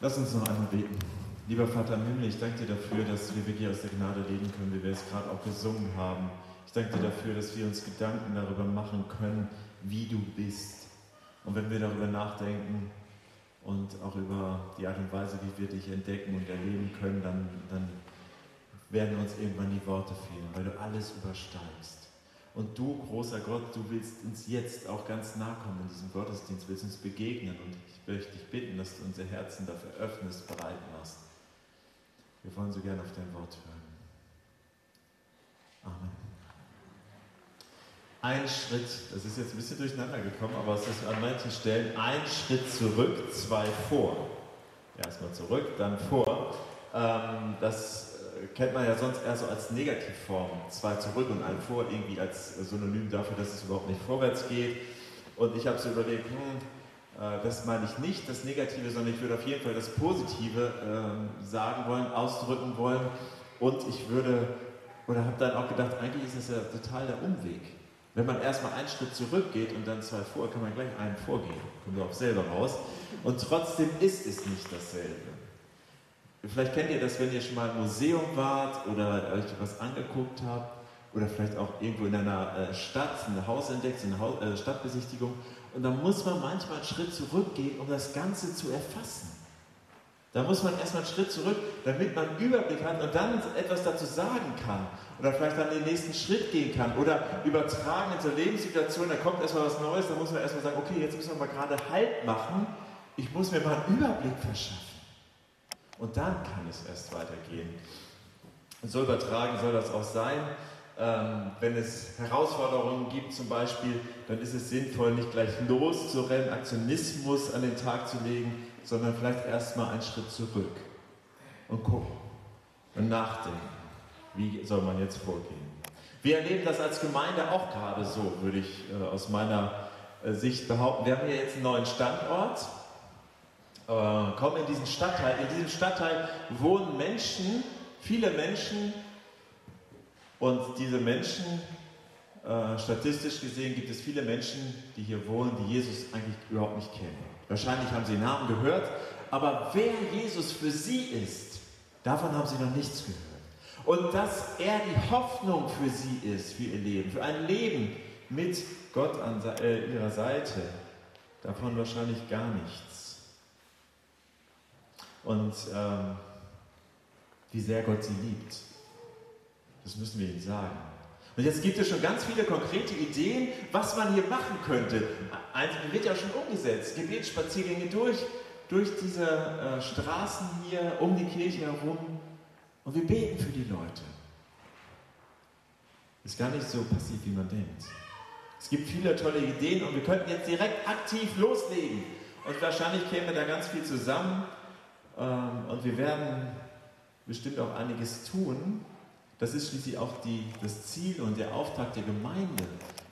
Lass uns noch einmal beten. Lieber Vater im Himmel, ich danke dir dafür, dass wir wirklich aus der Gnade leben können, wie wir es gerade auch gesungen haben. Ich danke dir dafür, dass wir uns Gedanken darüber machen können, wie du bist. Und wenn wir darüber nachdenken und auch über die Art und Weise, wie wir dich entdecken und erleben können, dann, dann werden uns irgendwann die Worte fehlen, weil du alles übersteigst. Und du, großer Gott, du willst uns jetzt auch ganz nahe kommen in diesem Gottesdienst, willst uns begegnen. Und ich möchte dich bitten, dass du unser Herzen dafür öffnest, bereit machst. Wir wollen so gerne auf dein Wort hören. Amen. Ein Schritt, das ist jetzt ein bisschen durcheinander gekommen, aber es ist an manchen Stellen ein Schritt zurück, zwei vor. Erstmal zurück, dann vor. Ähm, das kennt man ja sonst eher so als Negativform. Zwei zurück und ein vor, irgendwie als Synonym dafür, dass es überhaupt nicht vorwärts geht. Und ich habe so überlegt, hm, äh, das meine ich nicht, das Negative, sondern ich würde auf jeden Fall das Positive äh, sagen wollen, ausdrücken wollen. Und ich würde, oder habe dann auch gedacht, eigentlich ist das ja total der Umweg. Wenn man erstmal einen Schritt zurückgeht und dann zwei vor, kann man gleich einen vorgehen. Kommt wir auch selber raus. Und trotzdem ist es nicht dasselbe. Vielleicht kennt ihr das, wenn ihr schon mal im Museum wart oder euch was angeguckt habt oder vielleicht auch irgendwo in einer äh, Stadt ein Haus entdeckt, eine äh, Stadtbesichtigung. Und da muss man manchmal einen Schritt zurückgehen, um das Ganze zu erfassen. Da muss man erstmal einen Schritt zurück, damit man einen Überblick hat und dann etwas dazu sagen kann. Oder vielleicht dann den nächsten Schritt gehen kann. Oder übertragen in so Lebenssituationen, da kommt erstmal was Neues, da muss man erstmal sagen, okay, jetzt müssen wir mal gerade Halt machen. Ich muss mir mal einen Überblick verschaffen. Und dann kann es erst weitergehen. So übertragen soll das auch sein. Ähm, wenn es Herausforderungen gibt zum Beispiel, dann ist es sinnvoll, nicht gleich loszurennen, Aktionismus an den Tag zu legen, sondern vielleicht erstmal einen Schritt zurück und gucken und nachdenken, wie soll man jetzt vorgehen. Wir erleben das als Gemeinde auch gerade so, würde ich äh, aus meiner äh, Sicht behaupten. Wir haben hier jetzt einen neuen Standort äh, in diesen Stadtteil. In diesem Stadtteil wohnen Menschen, viele Menschen. Und diese Menschen, äh, statistisch gesehen, gibt es viele Menschen, die hier wohnen, die Jesus eigentlich überhaupt nicht kennen. Wahrscheinlich haben sie Namen gehört, aber wer Jesus für sie ist, davon haben sie noch nichts gehört. Und dass er die Hoffnung für sie ist, für ihr Leben, für ein Leben mit Gott an äh, ihrer Seite, davon wahrscheinlich gar nichts und ähm, wie sehr Gott sie liebt. Das müssen wir ihnen sagen. Und jetzt gibt es schon ganz viele konkrete Ideen, was man hier machen könnte. Eins wird ja schon umgesetzt. Gebetsspaziergänge durch, durch diese äh, Straßen hier, um die Kirche herum. Und wir beten für die Leute. Ist gar nicht so passiv, wie man denkt. Es gibt viele tolle Ideen und wir könnten jetzt direkt aktiv loslegen. Und wahrscheinlich käme da ganz viel zusammen. Ähm, und wir werden bestimmt auch einiges tun. Das ist schließlich auch die, das Ziel und der Auftrag der Gemeinde,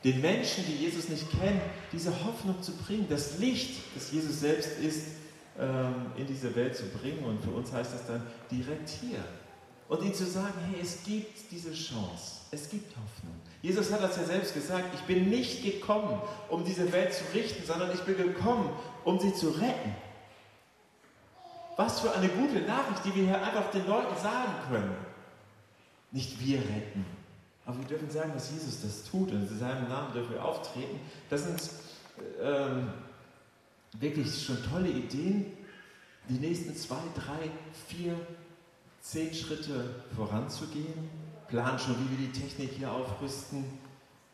den Menschen, die Jesus nicht kennen, diese Hoffnung zu bringen, das Licht, das Jesus selbst ist, ähm, in diese Welt zu bringen. Und für uns heißt das dann direkt hier. Und ihnen zu sagen, hey, es gibt diese Chance, es gibt Hoffnung. Jesus hat das ja selbst gesagt, ich bin nicht gekommen, um diese Welt zu richten, sondern ich bin gekommen, um sie zu retten. Was für eine gute Nachricht, die wir hier einfach den Leuten sagen können. Nicht wir retten, aber wir dürfen sagen, dass Jesus das tut und in seinem Namen dürfen wir auftreten. Das sind ähm, wirklich schon tolle Ideen, die nächsten zwei, drei, vier, zehn Schritte voranzugehen. Planen schon, wie wir die Technik hier aufrüsten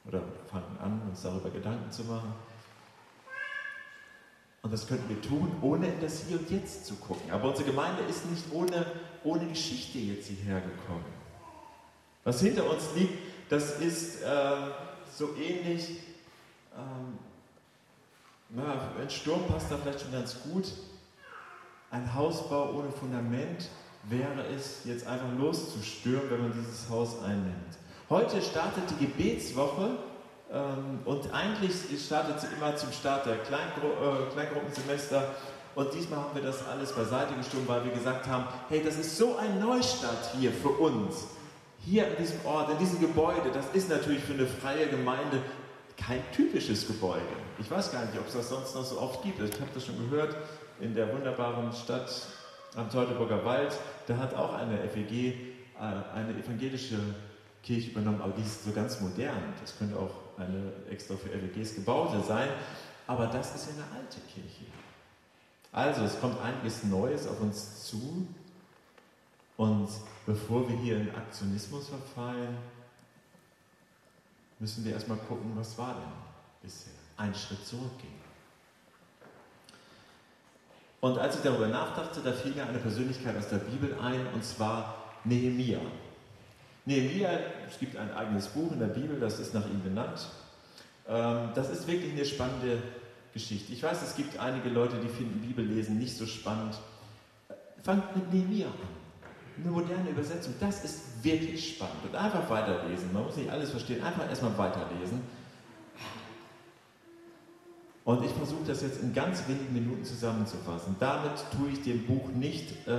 oder fangen an, uns darüber Gedanken zu machen. Und das könnten wir tun, ohne in das Hier und Jetzt zu gucken. Aber unsere Gemeinde ist nicht ohne, ohne Geschichte jetzt hierher gekommen. Was hinter uns liegt, das ist äh, so ähnlich. Ähm, na, ein Sturm passt da vielleicht schon ganz gut. Ein Hausbau ohne Fundament wäre es, jetzt einfach loszustürmen, wenn man dieses Haus einnimmt. Heute startet die Gebetswoche und eigentlich startet sie immer zum Start der Kleingru äh, Kleingruppensemester. Und diesmal haben wir das alles beiseite geschoben, weil wir gesagt haben, hey, das ist so ein Neustart hier für uns. Hier an diesem Ort, in diesem Gebäude, das ist natürlich für eine freie Gemeinde kein typisches Gebäude. Ich weiß gar nicht, ob es das sonst noch so oft gibt. Ich habe das schon gehört in der wunderbaren Stadt am Teutoburger Wald, da hat auch eine FEG, äh, eine evangelische Kirche übernommen, aber die ist so ganz modern. Das könnte auch eine extra für FEGs gebaute sein, aber das ist ja eine alte Kirche. Also, es kommt einiges Neues auf uns zu und bevor wir hier in Aktionismus verfallen, müssen wir erstmal gucken, was war denn bisher? Ein Schritt zurückgehen. Und als ich darüber nachdachte, da fiel mir eine Persönlichkeit aus der Bibel ein, und zwar Nehemia. Nehemia, es gibt ein eigenes Buch in der Bibel, das ist nach ihm benannt. Ähm, das ist wirklich eine spannende Geschichte. Ich weiß, es gibt einige Leute, die finden Bibellesen nicht so spannend. Fangt mit Nehemia an. Eine moderne Übersetzung, das ist wirklich spannend. Und einfach weiterlesen. Man muss nicht alles verstehen, einfach erstmal weiterlesen. Und ich versuche das jetzt in ganz wenigen Minuten zusammenzufassen. Damit tue ich dem Buch nicht äh,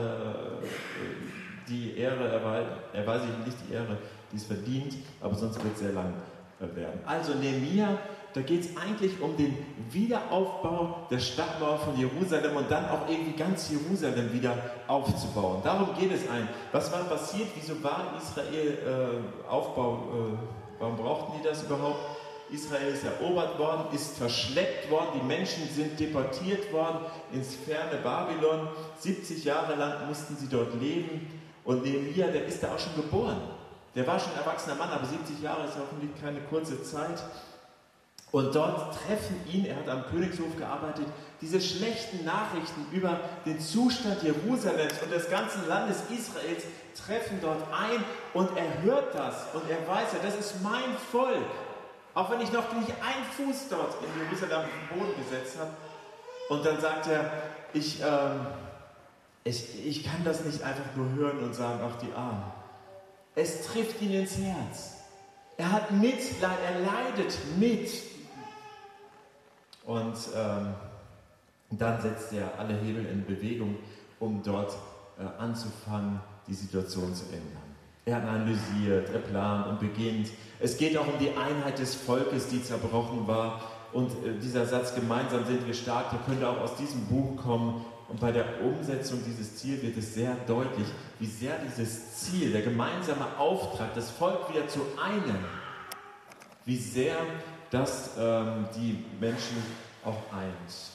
die Ehre, erweise ich nicht die Ehre, die es verdient, aber sonst wird es sehr lang äh, werden. Also Nehemiah, da geht es eigentlich um den Wiederaufbau der Stadtmauer von Jerusalem und dann auch irgendwie ganz Jerusalem wieder aufzubauen. Darum geht es ein. Was war passiert? Wieso war Israel äh, Aufbau? Äh, warum brauchten die das überhaupt? Israel ist erobert worden, ist verschleppt worden, die Menschen sind deportiert worden ins ferne Babylon. 70 Jahre lang mussten sie dort leben und Nehemiah, der ist da auch schon geboren. Der war schon ein erwachsener Mann, aber 70 Jahre ist hoffentlich keine kurze Zeit. Und dort treffen ihn, er hat am Königshof gearbeitet, diese schlechten Nachrichten über den Zustand Jerusalems und des ganzen Landes Israels treffen dort ein und er hört das und er weiß ja, das ist mein Volk. Auch wenn ich noch nicht einen Fuß dort in Jerusalem auf den Boden gesetzt habe. Und dann sagt er, ich, ähm, ich, ich kann das nicht einfach nur hören und sagen, ach die Armen. Es trifft ihn ins Herz. Er hat Mitleid, er leidet mit. Und ähm, dann setzt er alle Hebel in Bewegung, um dort äh, anzufangen, die Situation zu ändern. Er analysiert, er plant und beginnt. Es geht auch um die Einheit des Volkes, die zerbrochen war. Und äh, dieser Satz, gemeinsam sind wir stark, der könnte auch aus diesem Buch kommen. Und bei der Umsetzung dieses Ziels wird es sehr deutlich, wie sehr dieses Ziel, der gemeinsame Auftrag, das Volk wieder zu einen, wie sehr das ähm, die Menschen auch eint.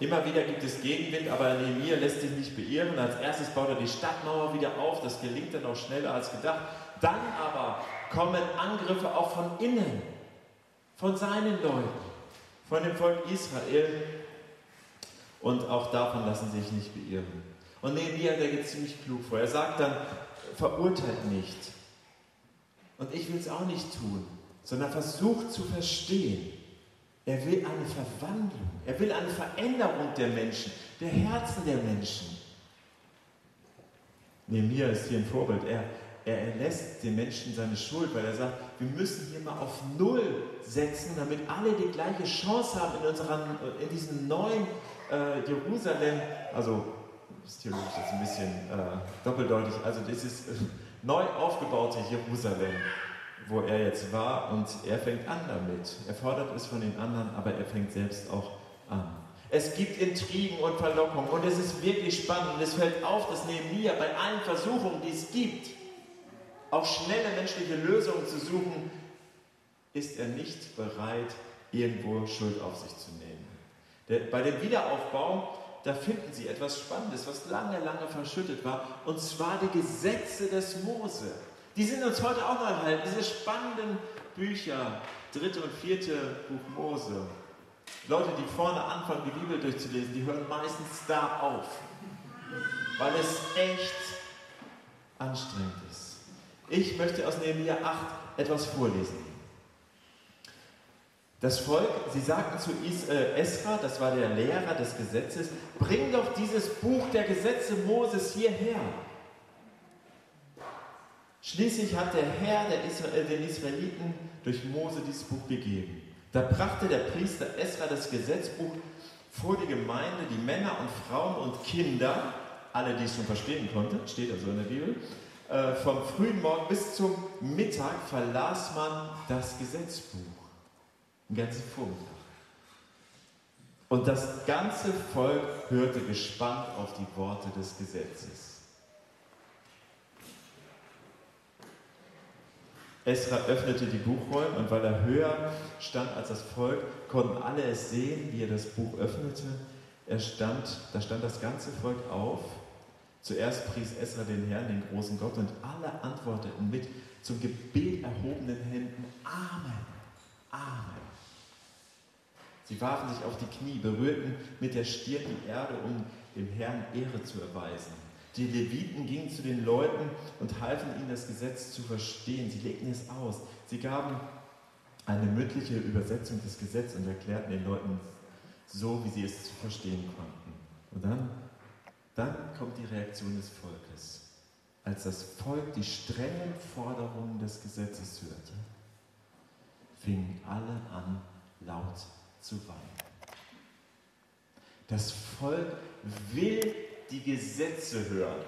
Immer wieder gibt es Gegenwind, aber Nehemiah lässt sich nicht beirren. Als erstes baut er die Stadtmauer wieder auf. Das gelingt dann auch schneller als gedacht. Dann aber kommen Angriffe auch von innen, von seinen Leuten, von dem Volk Israel. Und auch davon lassen sie sich nicht beirren. Und Nehemiah, der geht ziemlich klug vor. Er sagt dann, verurteilt nicht. Und ich will es auch nicht tun, sondern versucht zu verstehen. Er will eine Verwandlung, er will eine Veränderung der Menschen, der Herzen der Menschen. Nehemiah ist hier ein Vorbild. Er, er erlässt den Menschen seine Schuld, weil er sagt, wir müssen hier mal auf Null setzen, damit alle die gleiche Chance haben in, unseren, in diesem neuen äh, Jerusalem. Also, das ist theologisch jetzt ein bisschen äh, doppeldeutig. Also, das ist äh, neu aufgebaute Jerusalem wo er jetzt war und er fängt an damit. Er fordert es von den anderen, aber er fängt selbst auch an. Es gibt Intrigen und Verlockungen und es ist wirklich spannend und es fällt auf, dass neben mir bei allen Versuchungen, die es gibt, auch schnelle menschliche Lösungen zu suchen, ist er nicht bereit, irgendwo Schuld auf sich zu nehmen. Bei dem Wiederaufbau, da finden sie etwas Spannendes, was lange, lange verschüttet war, und zwar die Gesetze des Mose. Die sind uns heute auch noch erhalten, diese spannenden Bücher, dritte und vierte Buch Mose. Leute, die vorne anfangen, die Bibel durchzulesen, die hören meistens da auf, weil es echt anstrengend ist. Ich möchte aus Nehemiah 8 etwas vorlesen. Das Volk, sie sagten zu äh, Esra, das war der Lehrer des Gesetzes, bring doch dieses Buch der Gesetze Moses hierher. Schließlich hat der Herr der Israel, den Israeliten durch Mose dieses Buch gegeben. Da brachte der Priester Esra das Gesetzbuch vor die Gemeinde, die Männer und Frauen und Kinder, alle, die es schon verstehen konnten, steht also in der Bibel, äh, vom frühen Morgen bis zum Mittag verlas man das Gesetzbuch. Ein ganzen Vormittag. Und das ganze Volk hörte gespannt auf die Worte des Gesetzes. Esra öffnete die Buchräume und weil er höher stand als das Volk, konnten alle es sehen, wie er das Buch öffnete. Er stand, da stand das ganze Volk auf. Zuerst pries Esra den Herrn, den großen Gott, und alle antworteten mit zum Gebet erhobenen Händen: Amen, Amen. Sie warfen sich auf die Knie, berührten mit der Stirn die Erde, um dem Herrn Ehre zu erweisen. Die Leviten gingen zu den Leuten und halfen ihnen das Gesetz zu verstehen. Sie legten es aus. Sie gaben eine mündliche Übersetzung des Gesetzes und erklärten den Leuten so, wie sie es zu verstehen konnten. Und dann, dann kommt die Reaktion des Volkes. Als das Volk die strengen Forderungen des Gesetzes hörte, fingen alle an, laut zu weinen. Das Volk will die Gesetze hören.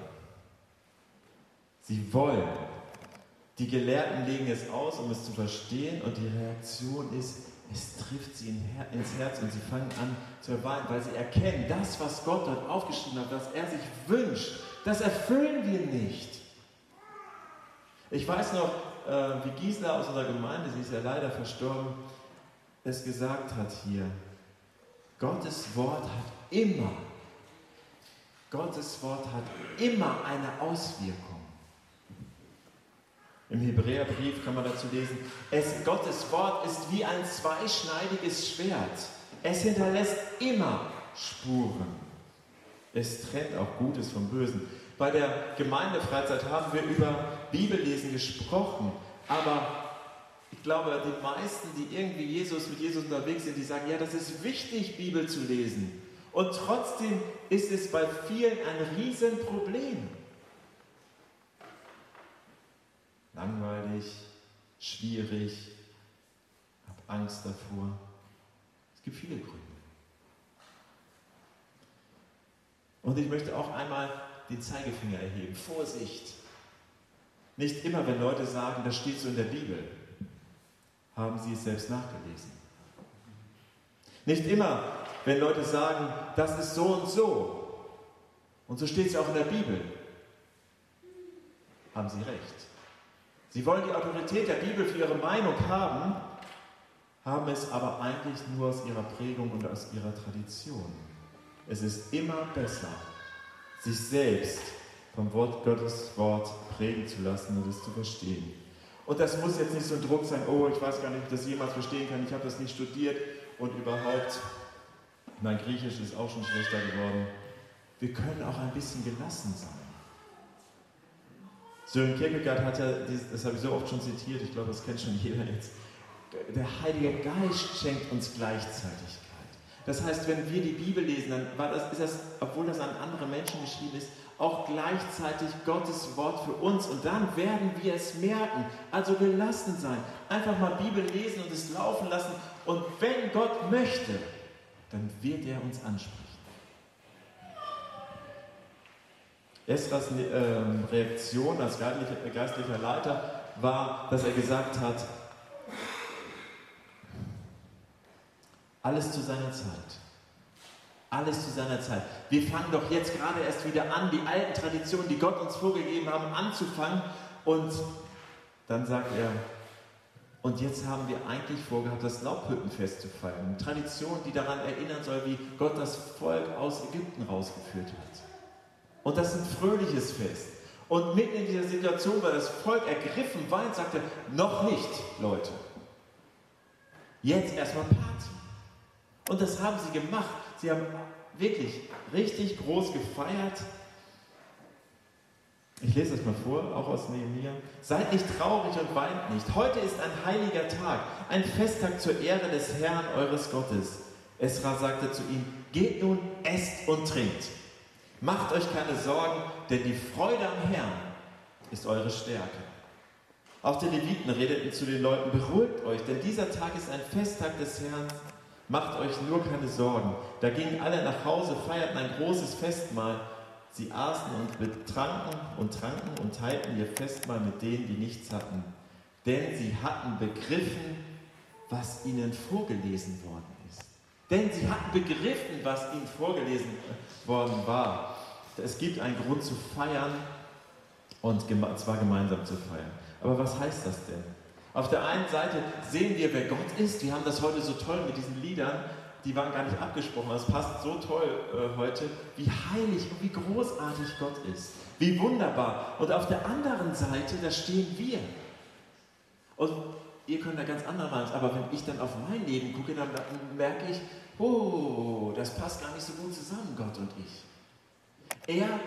Sie wollen. Die Gelehrten legen es aus, um es zu verstehen, und die Reaktion ist, es trifft sie ins Herz und sie fangen an zu weinen, weil sie erkennen, das, was Gott dort aufgeschrieben hat, was er sich wünscht, das erfüllen wir nicht. Ich weiß noch, äh, wie Gisela aus unserer Gemeinde, sie ist ja leider verstorben, es gesagt hat hier, Gottes Wort hat immer Gottes Wort hat immer eine Auswirkung. Im Hebräerbrief kann man dazu lesen, es, Gottes Wort ist wie ein zweischneidiges Schwert. Es hinterlässt immer Spuren. Es trennt auch Gutes vom Bösen. Bei der Gemeindefreizeit haben wir über Bibellesen gesprochen, aber ich glaube, die meisten, die irgendwie Jesus mit Jesus unterwegs sind, die sagen, ja, das ist wichtig, Bibel zu lesen. Und trotzdem ist es bei vielen ein Riesenproblem. Langweilig, schwierig, habe Angst davor. Es gibt viele Gründe. Und ich möchte auch einmal den Zeigefinger erheben. Vorsicht! Nicht immer, wenn Leute sagen, das steht so in der Bibel, haben sie es selbst nachgelesen. Nicht immer, wenn Leute sagen, das ist so und so. Und so steht es auch in der Bibel. Haben sie recht. Sie wollen die Autorität der Bibel für ihre Meinung haben, haben es aber eigentlich nur aus ihrer Prägung und aus ihrer Tradition. Es ist immer besser, sich selbst vom Wort Gottes Wort prägen zu lassen und es zu verstehen. Und das muss jetzt nicht so ein Druck sein, oh, ich weiß gar nicht, ob ich das jemals verstehen kann, ich habe das nicht studiert und überhaupt mein Griechisch ist auch schon schlechter geworden. Wir können auch ein bisschen gelassen sein. Sören Kierkegaard hat ja, das habe ich so oft schon zitiert, ich glaube, das kennt schon jeder jetzt. Der Heilige Geist schenkt uns Gleichzeitigkeit. Das heißt, wenn wir die Bibel lesen, dann das, ist das, obwohl das an andere Menschen geschrieben ist, auch gleichzeitig Gottes Wort für uns. Und dann werden wir es merken. Also gelassen sein. Einfach mal Bibel lesen und es laufen lassen. Und wenn Gott möchte, dann wird er uns ansprechen. Esras ähm, Reaktion als geistlicher Leiter war, dass er gesagt hat, alles zu seiner Zeit. Alles zu seiner Zeit. Wir fangen doch jetzt gerade erst wieder an, die alten Traditionen, die Gott uns vorgegeben haben, anzufangen. Und dann sagt er, und jetzt haben wir eigentlich vorgehabt, das Laubhüttenfest zu feiern. Eine Tradition, die daran erinnern soll, wie Gott das Volk aus Ägypten rausgeführt hat. Und das ist ein fröhliches Fest. Und mitten in dieser Situation, weil das Volk ergriffen weint, sagte, noch nicht, Leute. Jetzt erstmal Party. Und das haben sie gemacht. Sie haben wirklich richtig groß gefeiert. Ich lese das mal vor, auch aus Nehemiah. Seid nicht traurig und weint nicht. Heute ist ein heiliger Tag, ein Festtag zur Ehre des Herrn eures Gottes. Esra sagte zu ihm, geht nun, esst und trinkt. Macht euch keine Sorgen, denn die Freude am Herrn ist eure Stärke. Auch die Leviten redeten zu den Leuten, beruhigt euch, denn dieser Tag ist ein Festtag des Herrn. Macht euch nur keine Sorgen. Da gingen alle nach Hause, feierten ein großes Festmahl Sie aßen und betranken und tranken und teilten ihr Festmahl mit denen, die nichts hatten. Denn sie hatten begriffen, was ihnen vorgelesen worden ist. Denn sie hatten begriffen, was ihnen vorgelesen worden war. Es gibt einen Grund zu feiern und zwar gemeinsam zu feiern. Aber was heißt das denn? Auf der einen Seite sehen wir, wer Gott ist. Wir haben das heute so toll mit diesen Liedern. Die waren gar nicht abgesprochen. Es passt so toll äh, heute, wie heilig und wie großartig Gott ist. Wie wunderbar. Und auf der anderen Seite, da stehen wir. Und ihr könnt da ganz andere Meinung aber wenn ich dann auf mein Leben gucke, dann merke ich, oh, das passt gar nicht so gut zusammen, Gott und ich. Er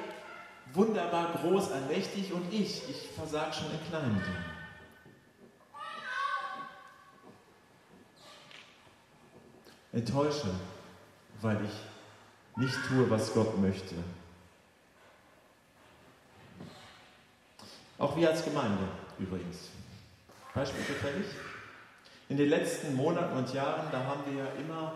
wunderbar groß, allmächtig und ich, ich versage schon in kleinen Dingen. Enttäusche, weil ich nicht tue, was Gott möchte. Auch wir als Gemeinde übrigens. Beispiel gefällig? In den letzten Monaten und Jahren, da haben wir ja immer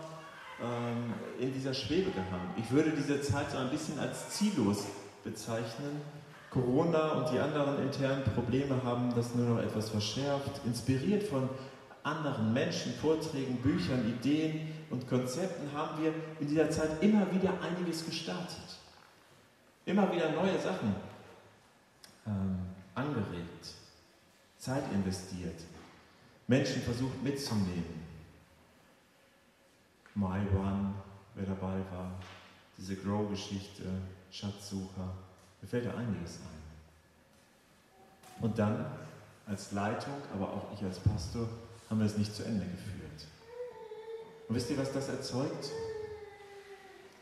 ähm, in dieser Schwebe gehangen. Ich würde diese Zeit so ein bisschen als ziellos bezeichnen. Corona und die anderen internen Probleme haben das nur noch etwas verschärft, inspiriert von anderen Menschen, Vorträgen, Büchern, Ideen und Konzepten haben wir in dieser Zeit immer wieder einiges gestartet. Immer wieder neue Sachen ähm, angeregt, Zeit investiert, Menschen versucht mitzunehmen. My One, wer dabei war, diese Grow-Geschichte, Schatzsucher, mir fällt da einiges ein. Und dann als Leitung, aber auch ich als Pastor, haben wir es nicht zu Ende geführt. Und wisst ihr, was das erzeugt?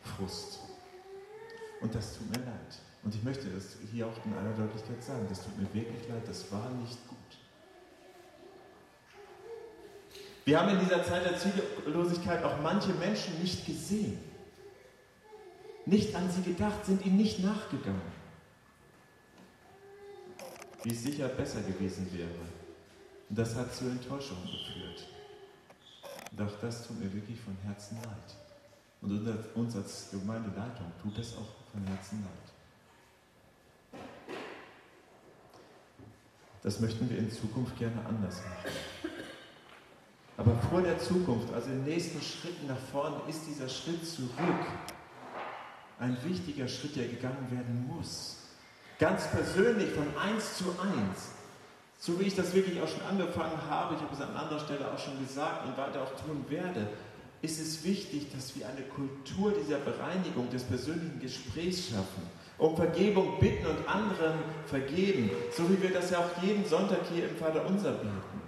Frust. Und das tut mir leid. Und ich möchte das hier auch in aller Deutlichkeit sagen. Das tut mir wirklich leid. Das war nicht gut. Wir haben in dieser Zeit der Ziellosigkeit auch manche Menschen nicht gesehen. Nicht an sie gedacht, sind ihnen nicht nachgegangen. Wie es sicher besser gewesen wäre. Und das hat zu Enttäuschung geführt. Doch das tut mir wirklich von Herzen leid. Und uns als Gemeindeleitung tut das auch von Herzen leid. Das möchten wir in Zukunft gerne anders machen. Aber vor der Zukunft, also den nächsten Schritten nach vorne, ist dieser Schritt zurück ein wichtiger Schritt, der gegangen werden muss. Ganz persönlich von eins zu eins. So wie ich das wirklich auch schon angefangen habe, ich habe es an anderer Stelle auch schon gesagt und weiter auch tun werde, ist es wichtig, dass wir eine Kultur dieser Bereinigung des persönlichen Gesprächs schaffen, um Vergebung bitten und anderen vergeben, so wie wir das ja auch jeden Sonntag hier im Vater unser beten.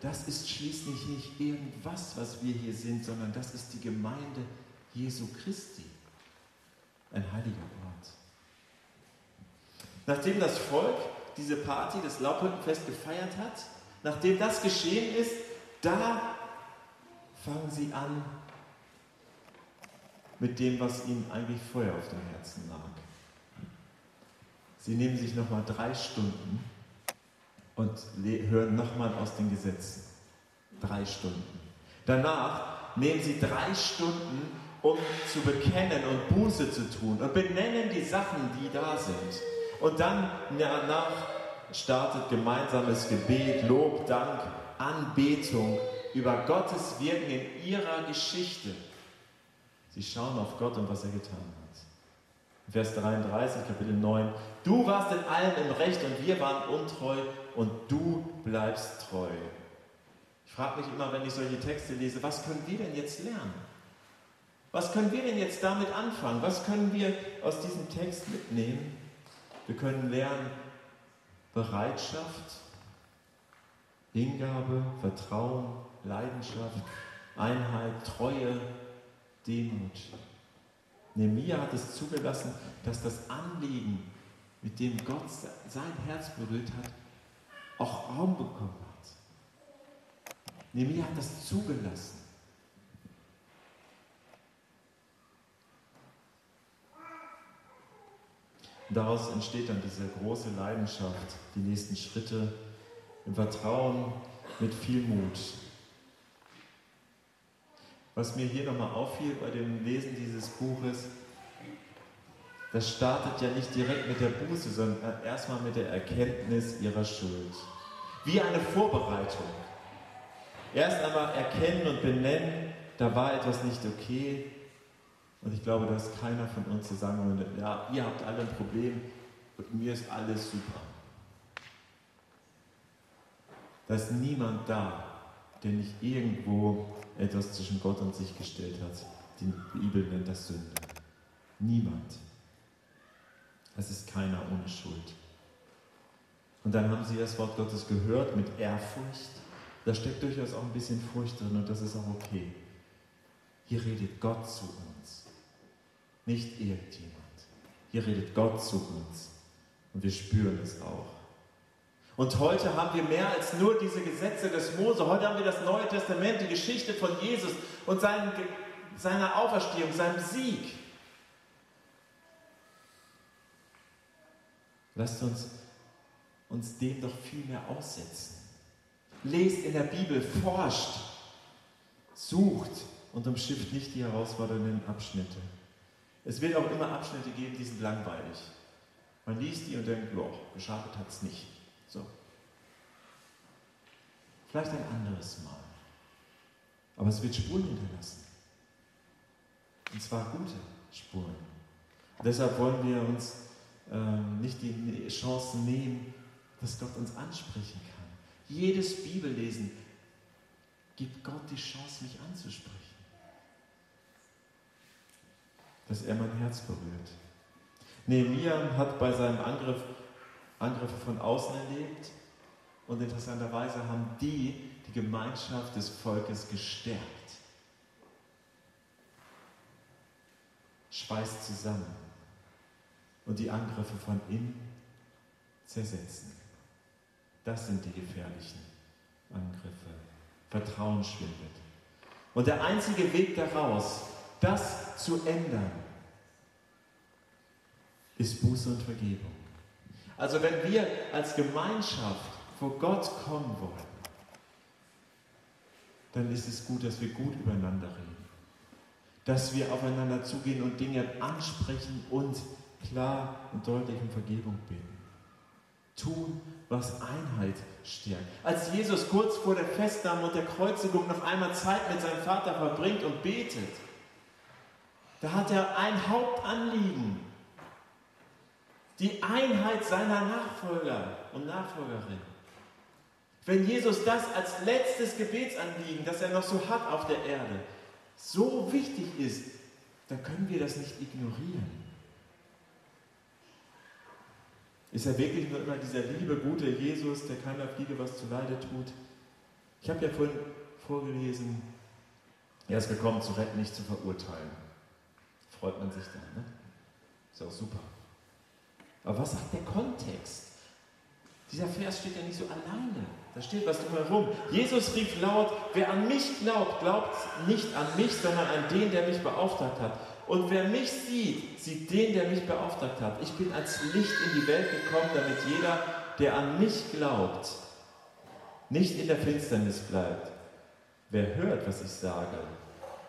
Das ist schließlich nicht irgendwas, was wir hier sind, sondern das ist die Gemeinde Jesu Christi, ein heiliger Ort. Nachdem das Volk diese Party, das Laubhüttenfest gefeiert hat, nachdem das geschehen ist, da fangen sie an mit dem, was ihnen eigentlich vorher auf dem Herzen lag. Sie nehmen sich nochmal drei Stunden und hören nochmal aus den Gesetzen. Drei Stunden. Danach nehmen sie drei Stunden, um zu bekennen und Buße zu tun und benennen die Sachen, die da sind. Und dann danach startet gemeinsames Gebet, Lob, Dank, Anbetung über Gottes Wirken in ihrer Geschichte. Sie schauen auf Gott und was er getan hat. Vers 33, Kapitel 9. Du warst in allem im Recht und wir waren untreu und du bleibst treu. Ich frage mich immer, wenn ich solche Texte lese, was können wir denn jetzt lernen? Was können wir denn jetzt damit anfangen? Was können wir aus diesem Text mitnehmen? Wir können lernen Bereitschaft, Hingabe, Vertrauen, Leidenschaft, Einheit, Treue, Demut. Nehemiah hat es zugelassen, dass das Anliegen, mit dem Gott sein Herz berührt hat, auch Raum bekommen hat. Nehemiah hat das zugelassen. Daraus entsteht dann diese große Leidenschaft, die nächsten Schritte im Vertrauen mit viel Mut. Was mir hier nochmal auffiel bei dem Lesen dieses Buches, das startet ja nicht direkt mit der Buße, sondern erstmal mit der Erkenntnis ihrer Schuld. Wie eine Vorbereitung. Erst einmal erkennen und benennen, da war etwas nicht okay. Und ich glaube, da ist keiner von uns, der sagen würde, ja, ihr habt alle ein Problem und mir ist alles super. Da ist niemand da, der nicht irgendwo etwas zwischen Gott und sich gestellt hat. Die Bibel nennt das Sünde. Niemand. Es ist keiner ohne Schuld. Und dann haben sie das Wort Gottes gehört mit Ehrfurcht. Da steckt durchaus auch ein bisschen Furcht drin und das ist auch okay. Hier redet Gott zu uns, nicht irgendjemand. Hier redet Gott zu uns und wir spüren es auch. Und heute haben wir mehr als nur diese Gesetze des Mose. Heute haben wir das Neue Testament, die Geschichte von Jesus und seinen, seiner Auferstehung, seinem Sieg. Lasst uns uns dem doch viel mehr aussetzen. Lest in der Bibel, forscht, sucht und umschifft nicht die herausfordernden Abschnitte. Es wird auch immer Abschnitte geben, die sind langweilig. Man liest die und denkt, boah, geschadet hat es nicht. So. Vielleicht ein anderes Mal. Aber es wird Spuren hinterlassen. Und zwar gute Spuren. Und deshalb wollen wir uns ähm, nicht die Chance nehmen, dass Gott uns ansprechen kann. Jedes Bibellesen gibt Gott die Chance, mich anzusprechen. Dass er mein Herz berührt. Nehemiah hat bei seinem Angriff Angriffe von außen erlebt und interessanterweise haben die die Gemeinschaft des Volkes gestärkt. Schweißt zusammen und die Angriffe von innen zersetzen. Das sind die gefährlichen Angriffe. Vertrauen schwindet. Und der einzige Weg daraus, das zu ändern, ist Buße und Vergebung. Also wenn wir als Gemeinschaft vor Gott kommen wollen, dann ist es gut, dass wir gut übereinander reden. Dass wir aufeinander zugehen und Dinge ansprechen und klar und deutlich um Vergebung bitten. Tun, was Einheit stärkt. Als Jesus kurz vor der Festnahme und der Kreuzigung noch einmal Zeit mit seinem Vater verbringt und betet, da hat er ein Hauptanliegen. Die Einheit seiner Nachfolger und Nachfolgerinnen. Wenn Jesus das als letztes Gebetsanliegen, das er noch so hat auf der Erde, so wichtig ist, dann können wir das nicht ignorieren. Ist er wirklich nur immer dieser liebe, gute Jesus, der keiner Fliege was zu Leide tut? Ich habe ja vorhin vorgelesen, er ist gekommen zu retten, nicht zu verurteilen. Freut man sich dann, ne? Ist auch super. Aber was sagt der Kontext? Dieser Vers steht ja nicht so alleine. Da steht was drumherum. Jesus rief laut, wer an mich glaubt, glaubt nicht an mich, sondern an den, der mich beauftragt hat. Und wer mich sieht, sieht den, der mich beauftragt hat. Ich bin als Licht in die Welt gekommen, damit jeder, der an mich glaubt, nicht in der Finsternis bleibt. Wer hört, was ich sage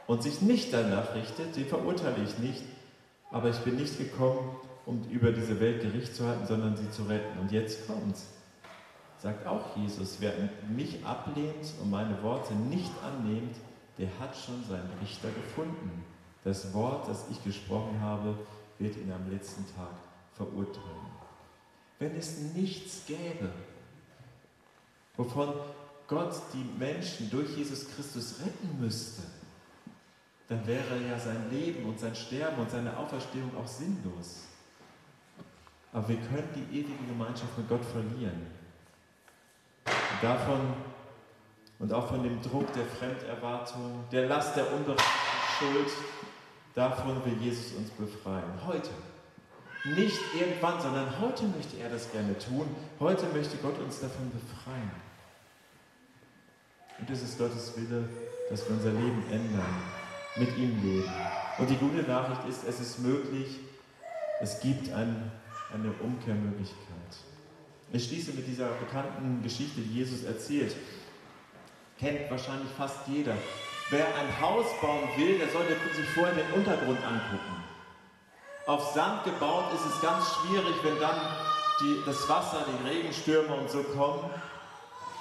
und sich nicht danach richtet, den verurteile ich nicht. Aber ich bin nicht gekommen, um über diese Welt Gericht zu halten, sondern sie zu retten. Und jetzt kommt's. Sagt auch Jesus, wer mich ablehnt und meine Worte nicht annimmt, der hat schon seinen Richter gefunden. Das Wort, das ich gesprochen habe, wird ihn am letzten Tag verurteilen. Wenn es nichts gäbe, wovon Gott die Menschen durch Jesus Christus retten müsste, dann wäre ja sein Leben und sein Sterben und seine Auferstehung auch sinnlos. Aber wir können die ewige Gemeinschaft mit Gott verlieren. Und davon und auch von dem Druck der Fremderwartung, der Last der unberechten Schuld, Davon will Jesus uns befreien. Heute. Nicht irgendwann, sondern heute möchte er das gerne tun. Heute möchte Gott uns davon befreien. Und es ist Gottes Wille, dass wir unser Leben ändern, mit ihm leben. Und die gute Nachricht ist, es ist möglich, es gibt ein, eine Umkehrmöglichkeit. Ich schließe mit dieser bekannten Geschichte, die Jesus erzählt. Kennt wahrscheinlich fast jeder. Wer ein Haus bauen will, der sollte sich vorher den Untergrund angucken. Auf Sand gebaut ist es ganz schwierig, wenn dann die, das Wasser, die Regenstürme und so kommen.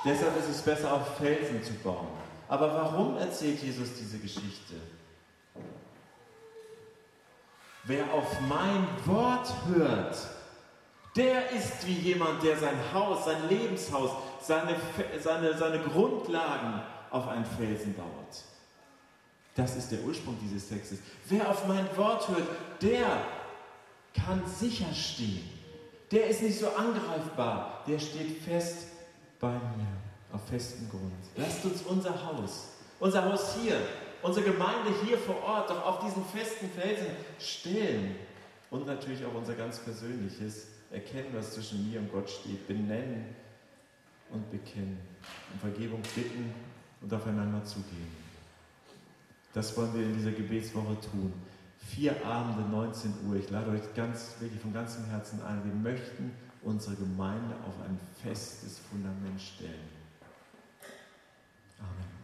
Deshalb ist es besser, auf Felsen zu bauen. Aber warum erzählt Jesus diese Geschichte? Wer auf mein Wort hört, der ist wie jemand, der sein Haus, sein Lebenshaus, seine, seine, seine Grundlagen auf einen Felsen baut. Das ist der Ursprung dieses Textes. Wer auf mein Wort hört, der kann sicher stehen. Der ist nicht so angreifbar. Der steht fest bei mir, auf festem Grund. Lasst uns unser Haus, unser Haus hier, unsere Gemeinde hier vor Ort doch auf diesen festen Felsen stellen. Und natürlich auch unser ganz persönliches Erkennen, was zwischen mir und Gott steht, benennen und bekennen. Um Vergebung bitten und aufeinander zugehen. Das wollen wir in dieser Gebetswoche tun. Vier Abende, 19 Uhr. Ich lade euch ganz, wirklich von ganzem Herzen ein. Wir möchten unsere Gemeinde auf ein festes Fundament stellen. Amen.